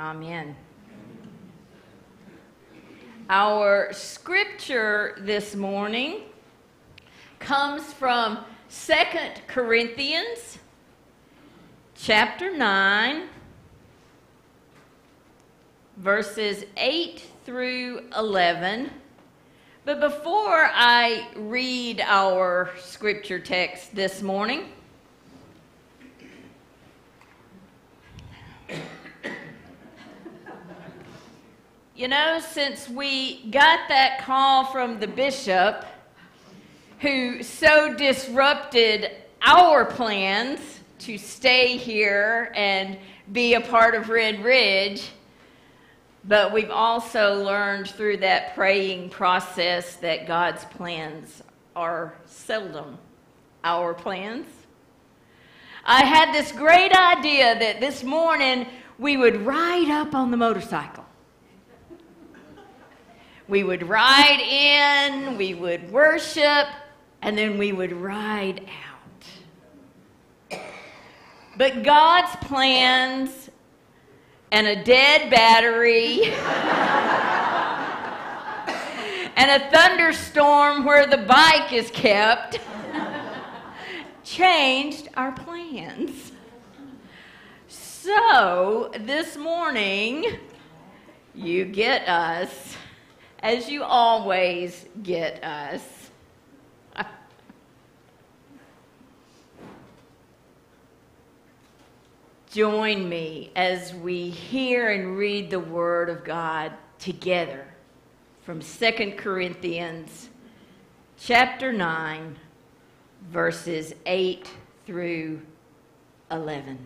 Amen. Our scripture this morning comes from Second Corinthians chapter 9, verses 8 through 11. But before I read our scripture text this morning, You know, since we got that call from the bishop who so disrupted our plans to stay here and be a part of Red Ridge, but we've also learned through that praying process that God's plans are seldom our plans. I had this great idea that this morning we would ride up on the motorcycle we would ride in, we would worship, and then we would ride out. But God's plans and a dead battery and a thunderstorm where the bike is kept changed our plans. So this morning, you get us as you always get us. Join me as we hear and read the Word of God together from 2 Corinthians chapter 9, verses 8 through 11.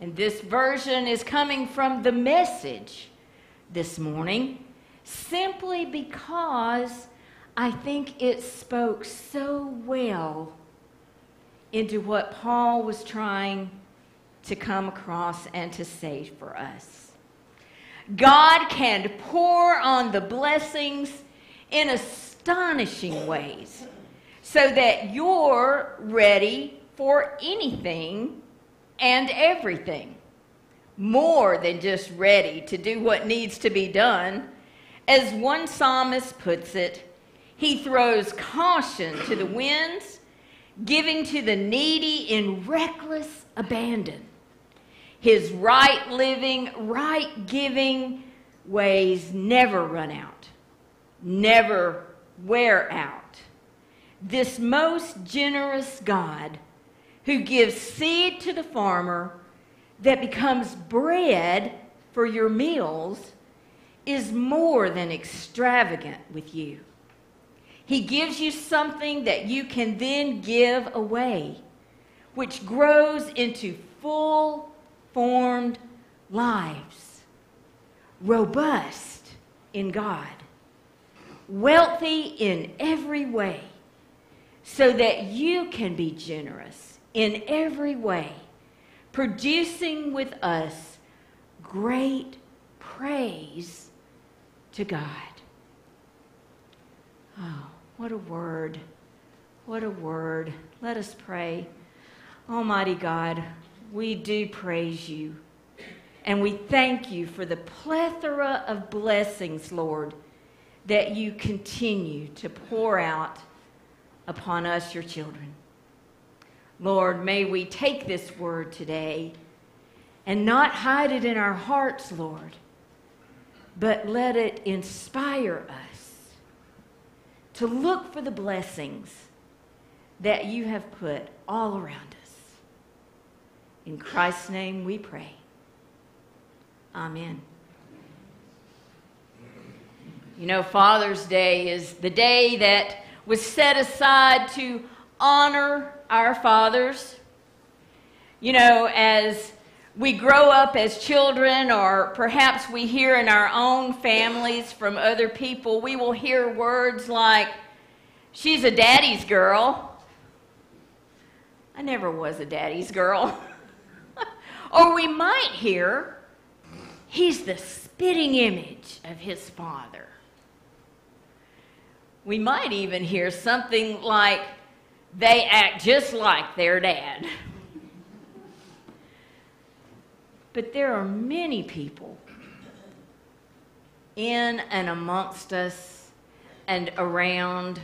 And this version is coming from the message this morning simply because I think it spoke so well into what Paul was trying to come across and to say for us. God can pour on the blessings in astonishing ways so that you're ready for anything and everything. More than just ready to do what needs to be done as one psalmist puts it, he throws caution to the winds, giving to the needy in reckless abandon. His right living, right giving ways never run out, never wear out. This most generous God who gives seed to the farmer that becomes bread for your meals is more than extravagant with you. He gives you something that you can then give away, which grows into full formed lives, robust in God, wealthy in every way, so that you can be generous in every way, producing with us great praise to God. Oh, what a word. What a word. Let us pray. Almighty God, we do praise you. And we thank you for the plethora of blessings, Lord, that you continue to pour out upon us, your children. Lord, may we take this word today and not hide it in our hearts, Lord, but let it inspire us to look for the blessings that you have put all around us. In Christ's name we pray. Amen. You know, Father's Day is the day that was set aside to honor our fathers. You know, as we grow up as children, or perhaps we hear in our own families from other people, we will hear words like, She's a daddy's girl. I never was a daddy's girl. or we might hear, He's the spitting image of his father. We might even hear something like, They act just like their dad. But there are many people in and amongst us and around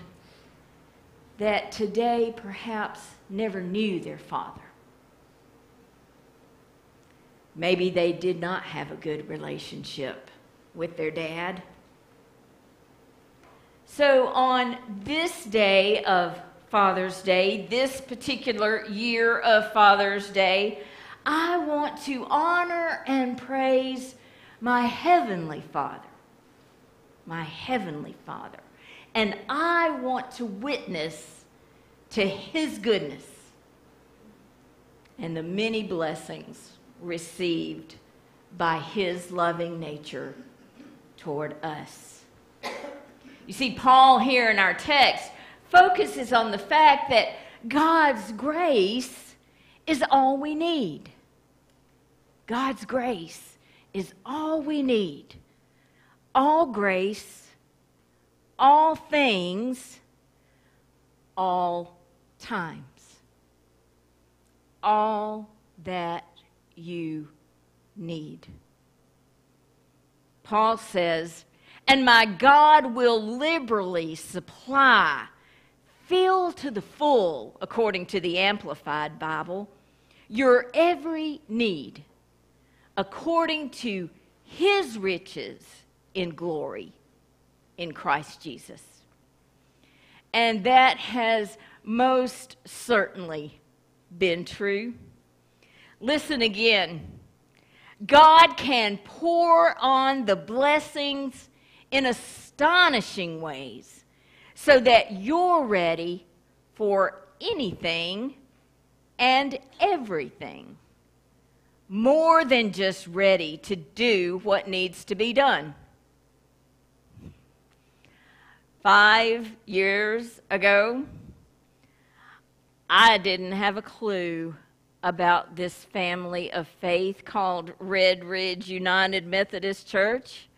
that today perhaps never knew their father. Maybe they did not have a good relationship with their dad. So, on this day of Father's Day, this particular year of Father's Day, I want to honor and praise my Heavenly Father. My Heavenly Father. And I want to witness to His goodness and the many blessings received by His loving nature toward us. You see, Paul here in our text focuses on the fact that God's grace is all we need. God's grace is all we need. All grace, all things, all times. All that you need. Paul says, and my God will liberally supply, fill to the full, according to the Amplified Bible, your every need according to his riches in glory in Christ Jesus. And that has most certainly been true. Listen again. God can pour on the blessings in astonishing ways so that you're ready for anything and everything. More than just ready to do what needs to be done. Five years ago, I didn't have a clue about this family of faith called Red Ridge United Methodist Church.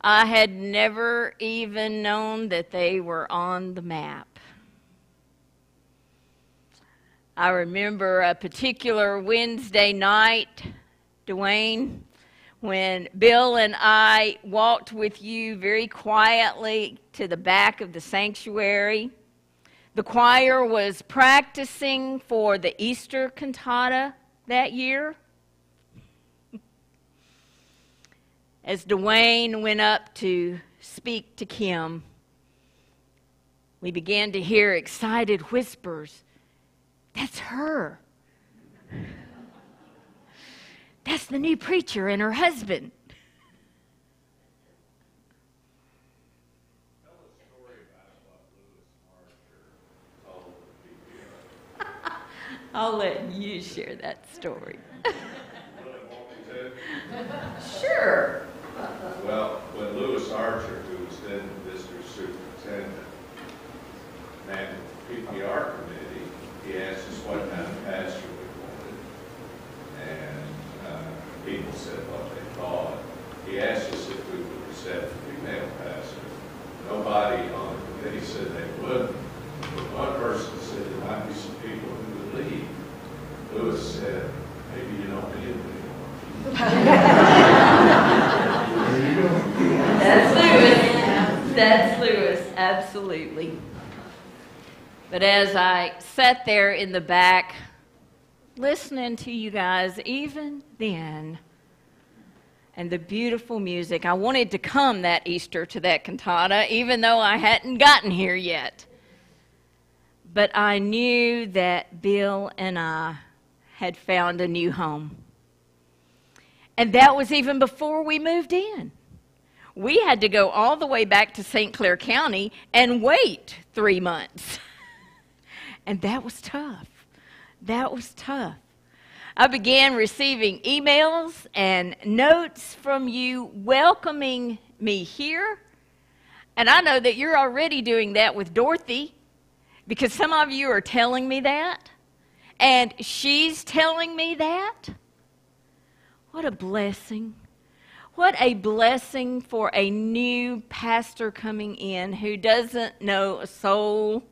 I had never even known that they were on the map. I remember a particular Wednesday night, Dwayne, when Bill and I walked with you very quietly to the back of the sanctuary. The choir was practicing for the Easter cantata that year. as Dwayne went up to speak to Kim, we began to hear excited whispers. That's her. That's the new preacher and her husband. I'll let you share that story. sure. Well, when Lewis Archer, who was then district superintendent, met the PPR committee, he asked us what kind of pastor we wanted. And uh, people said what they thought. He asked us if we would accept a female pastor. Nobody on the committee said they wouldn't. But one person said there might be some people who would leave. Lewis said, maybe you don't need anyone. That's Lewis. That's Lewis, absolutely. But as I sat there in the back, listening to you guys, even then, and the beautiful music, I wanted to come that Easter to that cantata, even though I hadn't gotten here yet. But I knew that Bill and I had found a new home. And that was even before we moved in. We had to go all the way back to St. Clair County and wait three months. and that was tough. That was tough. I began receiving emails and notes from you welcoming me here. And I know that you're already doing that with Dorothy because some of you are telling me that. And she's telling me that. What a blessing. What a blessing for a new pastor coming in who doesn't know a soul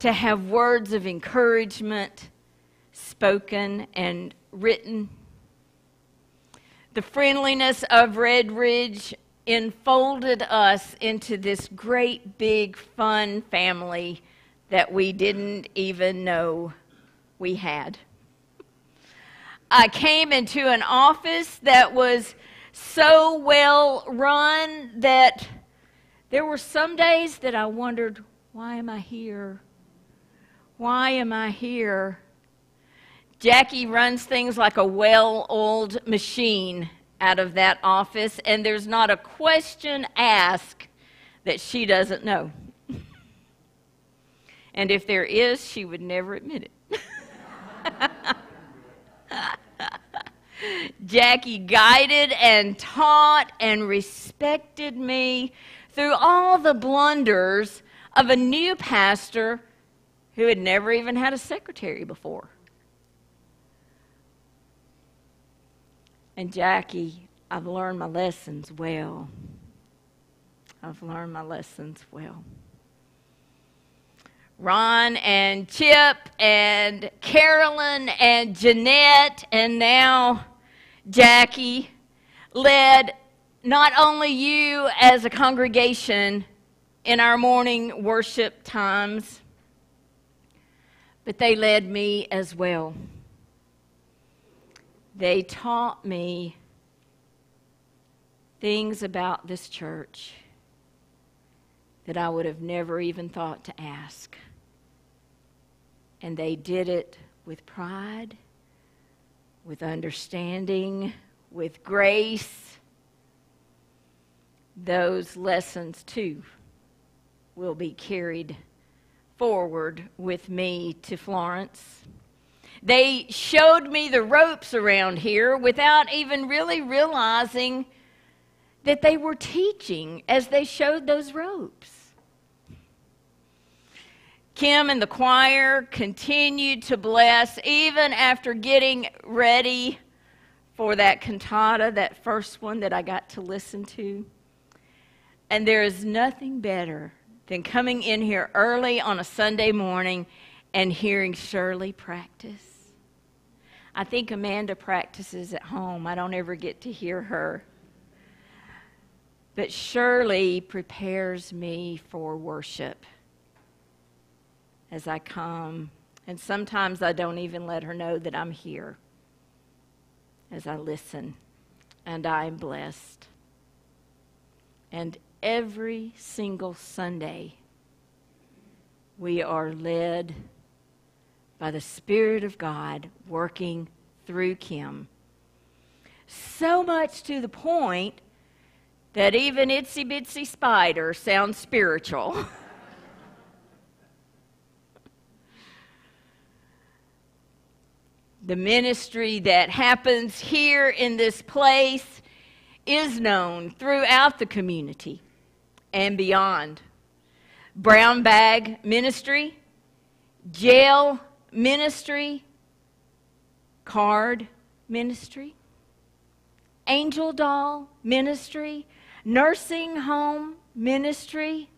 to have words of encouragement spoken and written the friendliness of Red Ridge enfolded us into this great, big, fun family that we didn't even know we had. I came into an office that was so well run that there were some days that I wondered, why am I here? Why am I here? Jackie runs things like a well oiled machine out of that office, and there's not a question asked that she doesn't know. and if there is, she would never admit it. Jackie guided and taught and respected me through all the blunders of a new pastor who had never even had a secretary before. And Jackie, I've learned my lessons well. I've learned my lessons well. Ron and Chip and Carolyn and Jeanette and now Jackie led not only you as a congregation in our morning worship times, but they led me as well. They taught me things about this church that I would have never even thought to ask. And they did it with pride, with understanding, with grace. Those lessons, too, will be carried forward with me to Florence. They showed me the ropes around here without even really realizing that they were teaching as they showed those ropes. Kim and the choir continued to bless even after getting ready for that cantata, that first one that I got to listen to. And there is nothing better than coming in here early on a Sunday morning and hearing Shirley practice. I think Amanda practices at home. I don't ever get to hear her. But Shirley prepares me for worship as I come. And sometimes I don't even let her know that I'm here as I listen. And I'm blessed. And every single Sunday, we are led by the Spirit of God working through Kim. So much to the point that even itsy bitsy spider sounds spiritual. the ministry that happens here in this place is known throughout the community and beyond. Brown bag ministry, jail ministry, card ministry, angel doll ministry, nursing home ministry,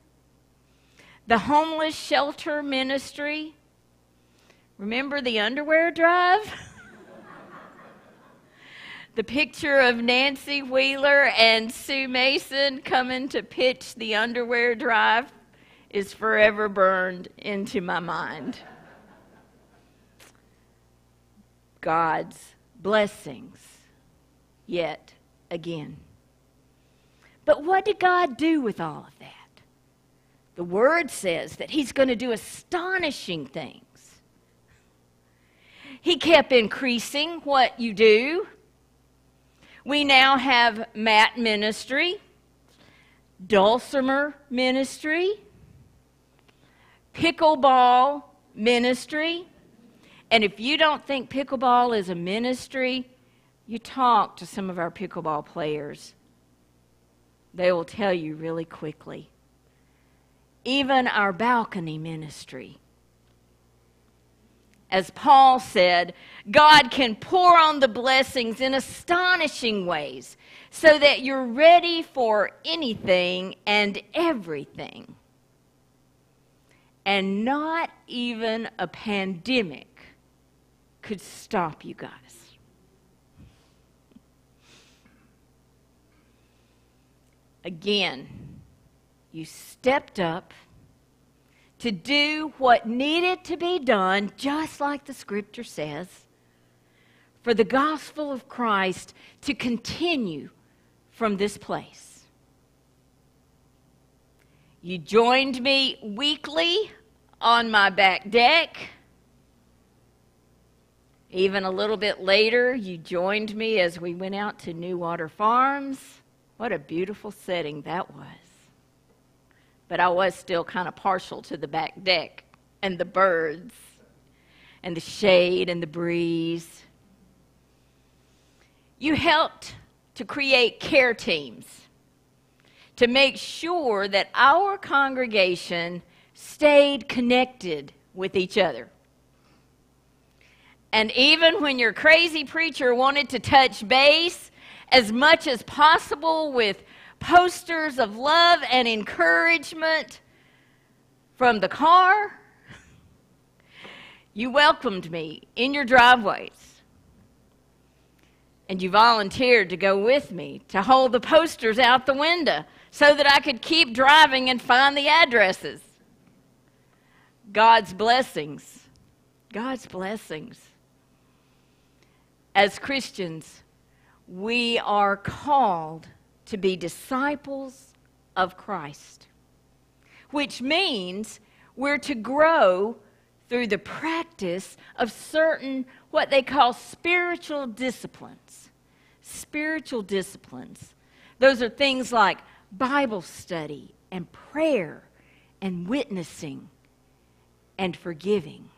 the homeless shelter ministry, Remember the underwear drive? the picture of Nancy Wheeler and Sue Mason coming to pitch the underwear drive is forever burned into my mind. God's blessings yet again. But what did God do with all of that? The Word says that He's going to do astonishing things. He kept increasing what you do. We now have mat ministry, dulcimer ministry, pickleball ministry. And if you don't think pickleball is a ministry, you talk to some of our pickleball players. They will tell you really quickly. Even our balcony ministry as Paul said, God can pour on the blessings in astonishing ways so that you're ready for anything and everything. And not even a pandemic could stop you guys. again, you stepped up to do what needed to be done, just like the scripture says, for the gospel of Christ to continue from this place. You joined me weekly on my back deck. Even a little bit later, you joined me as we went out to New Water Farms. What a beautiful setting that was. But I was still kind of partial to the back deck and the birds and the shade and the breeze. You helped to create care teams to make sure that our congregation stayed connected with each other. And even when your crazy preacher wanted to touch base as much as possible with posters of love and encouragement from the car, you welcomed me in your driveways. And you volunteered to go with me to hold the posters out the window so that I could keep driving and find the addresses. God's blessings. God's blessings as Christians, we are called to be disciples of Christ, which means we're to grow through the practice of certain what they call spiritual disciplines. Spiritual disciplines. Those are things like Bible study and prayer and witnessing and forgiving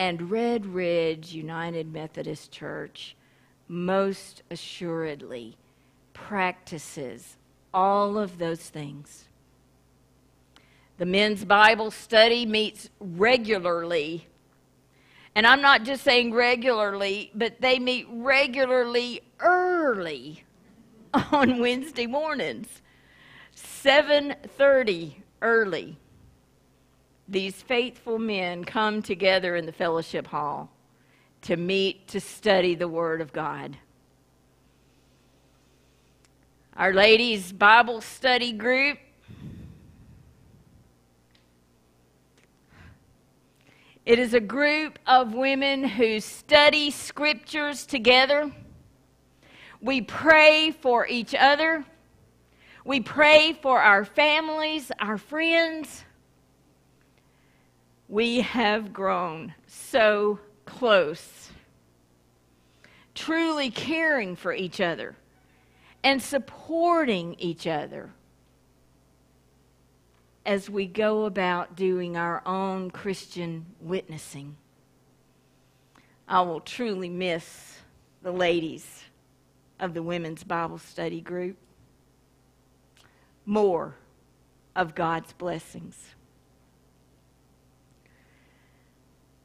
and Red Ridge United Methodist Church most assuredly practices all of those things. The men's Bible study meets regularly. And I'm not just saying regularly, but they meet regularly early on Wednesday mornings. 7:30 early these faithful men come together in the fellowship hall to meet to study the Word of God. Our ladies' Bible study group It is a group of women who study scriptures together. We pray for each other. We pray for our families, our friends we have grown so close, truly caring for each other and supporting each other as we go about doing our own Christian witnessing. I will truly miss the ladies of the Women's Bible Study Group. More of God's blessings.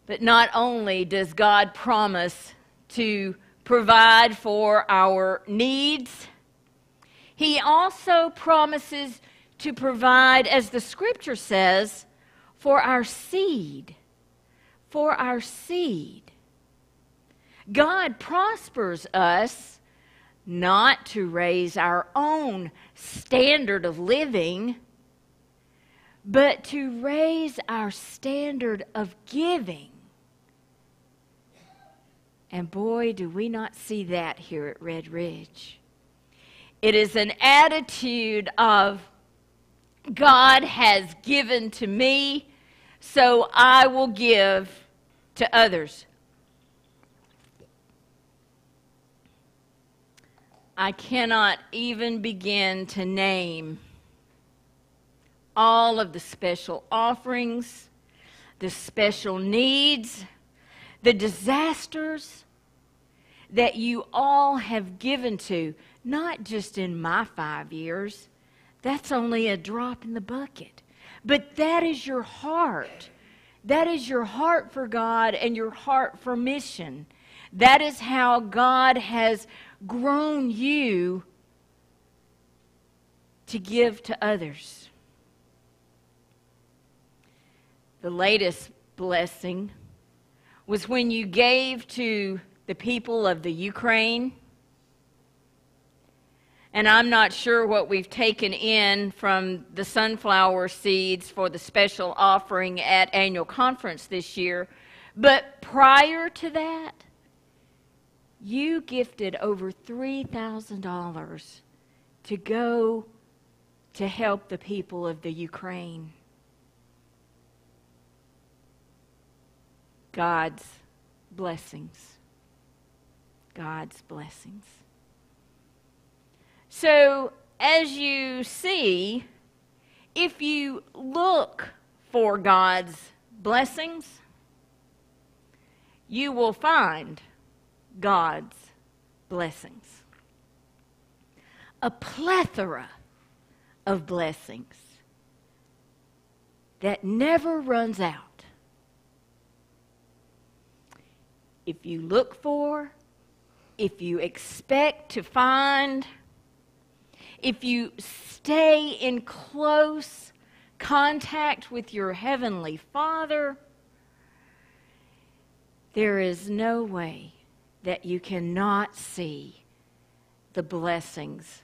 But not only does God promise to provide for our needs, He also promises to provide, as the scripture says, for our seed. For our seed. God prospers us not to raise our own standard of living, but to raise our standard of giving. And boy, do we not see that here at Red Ridge. It is an attitude of God has given to me, so I will give to others. I cannot even begin to name all of the special offerings, the special needs, the disasters, that you all have given to, not just in my five years. That's only a drop in the bucket. But that is your heart. That is your heart for God and your heart for mission. That is how God has grown you to give to others. The latest blessing was when you gave to the people of the Ukraine. And I'm not sure what we've taken in from the sunflower seeds for the special offering at annual conference this year. But prior to that, you gifted over $3,000 to go to help the people of the Ukraine. God's blessings. God's blessings. So, as you see, if you look for God's blessings, you will find God's blessings. A plethora of blessings that never runs out. If you look for, if you expect to find, if you stay in close contact with your Heavenly Father, there is no way that you cannot see the blessings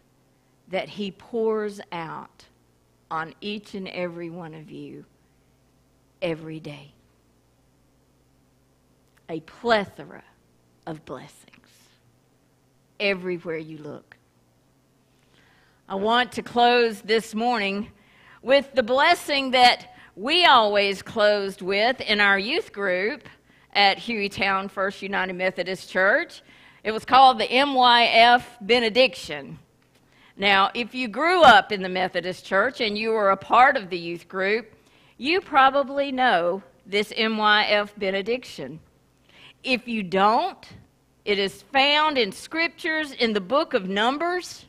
that He pours out on each and every one of you every day. A plethora of blessings everywhere you look. I want to close this morning with the blessing that we always closed with in our youth group at Hueytown First United Methodist Church. It was called the MYF benediction. Now, if you grew up in the Methodist Church and you were a part of the youth group, you probably know this MYF benediction. If you don't, it is found in scriptures in the book of Numbers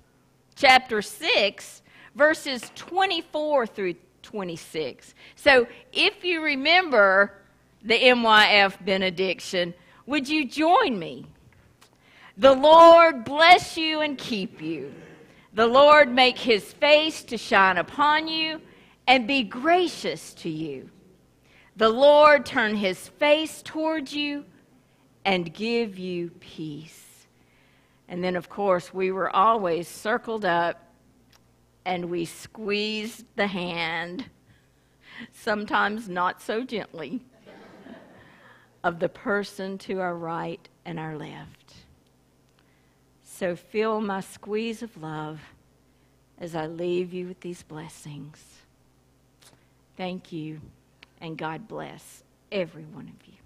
chapter 6, verses 24 through 26. So if you remember the MYF benediction, would you join me? The Lord bless you and keep you. The Lord make his face to shine upon you and be gracious to you. The Lord turn his face towards you and give you peace. And then, of course, we were always circled up and we squeezed the hand, sometimes not so gently, of the person to our right and our left. So feel my squeeze of love as I leave you with these blessings. Thank you, and God bless every one of you.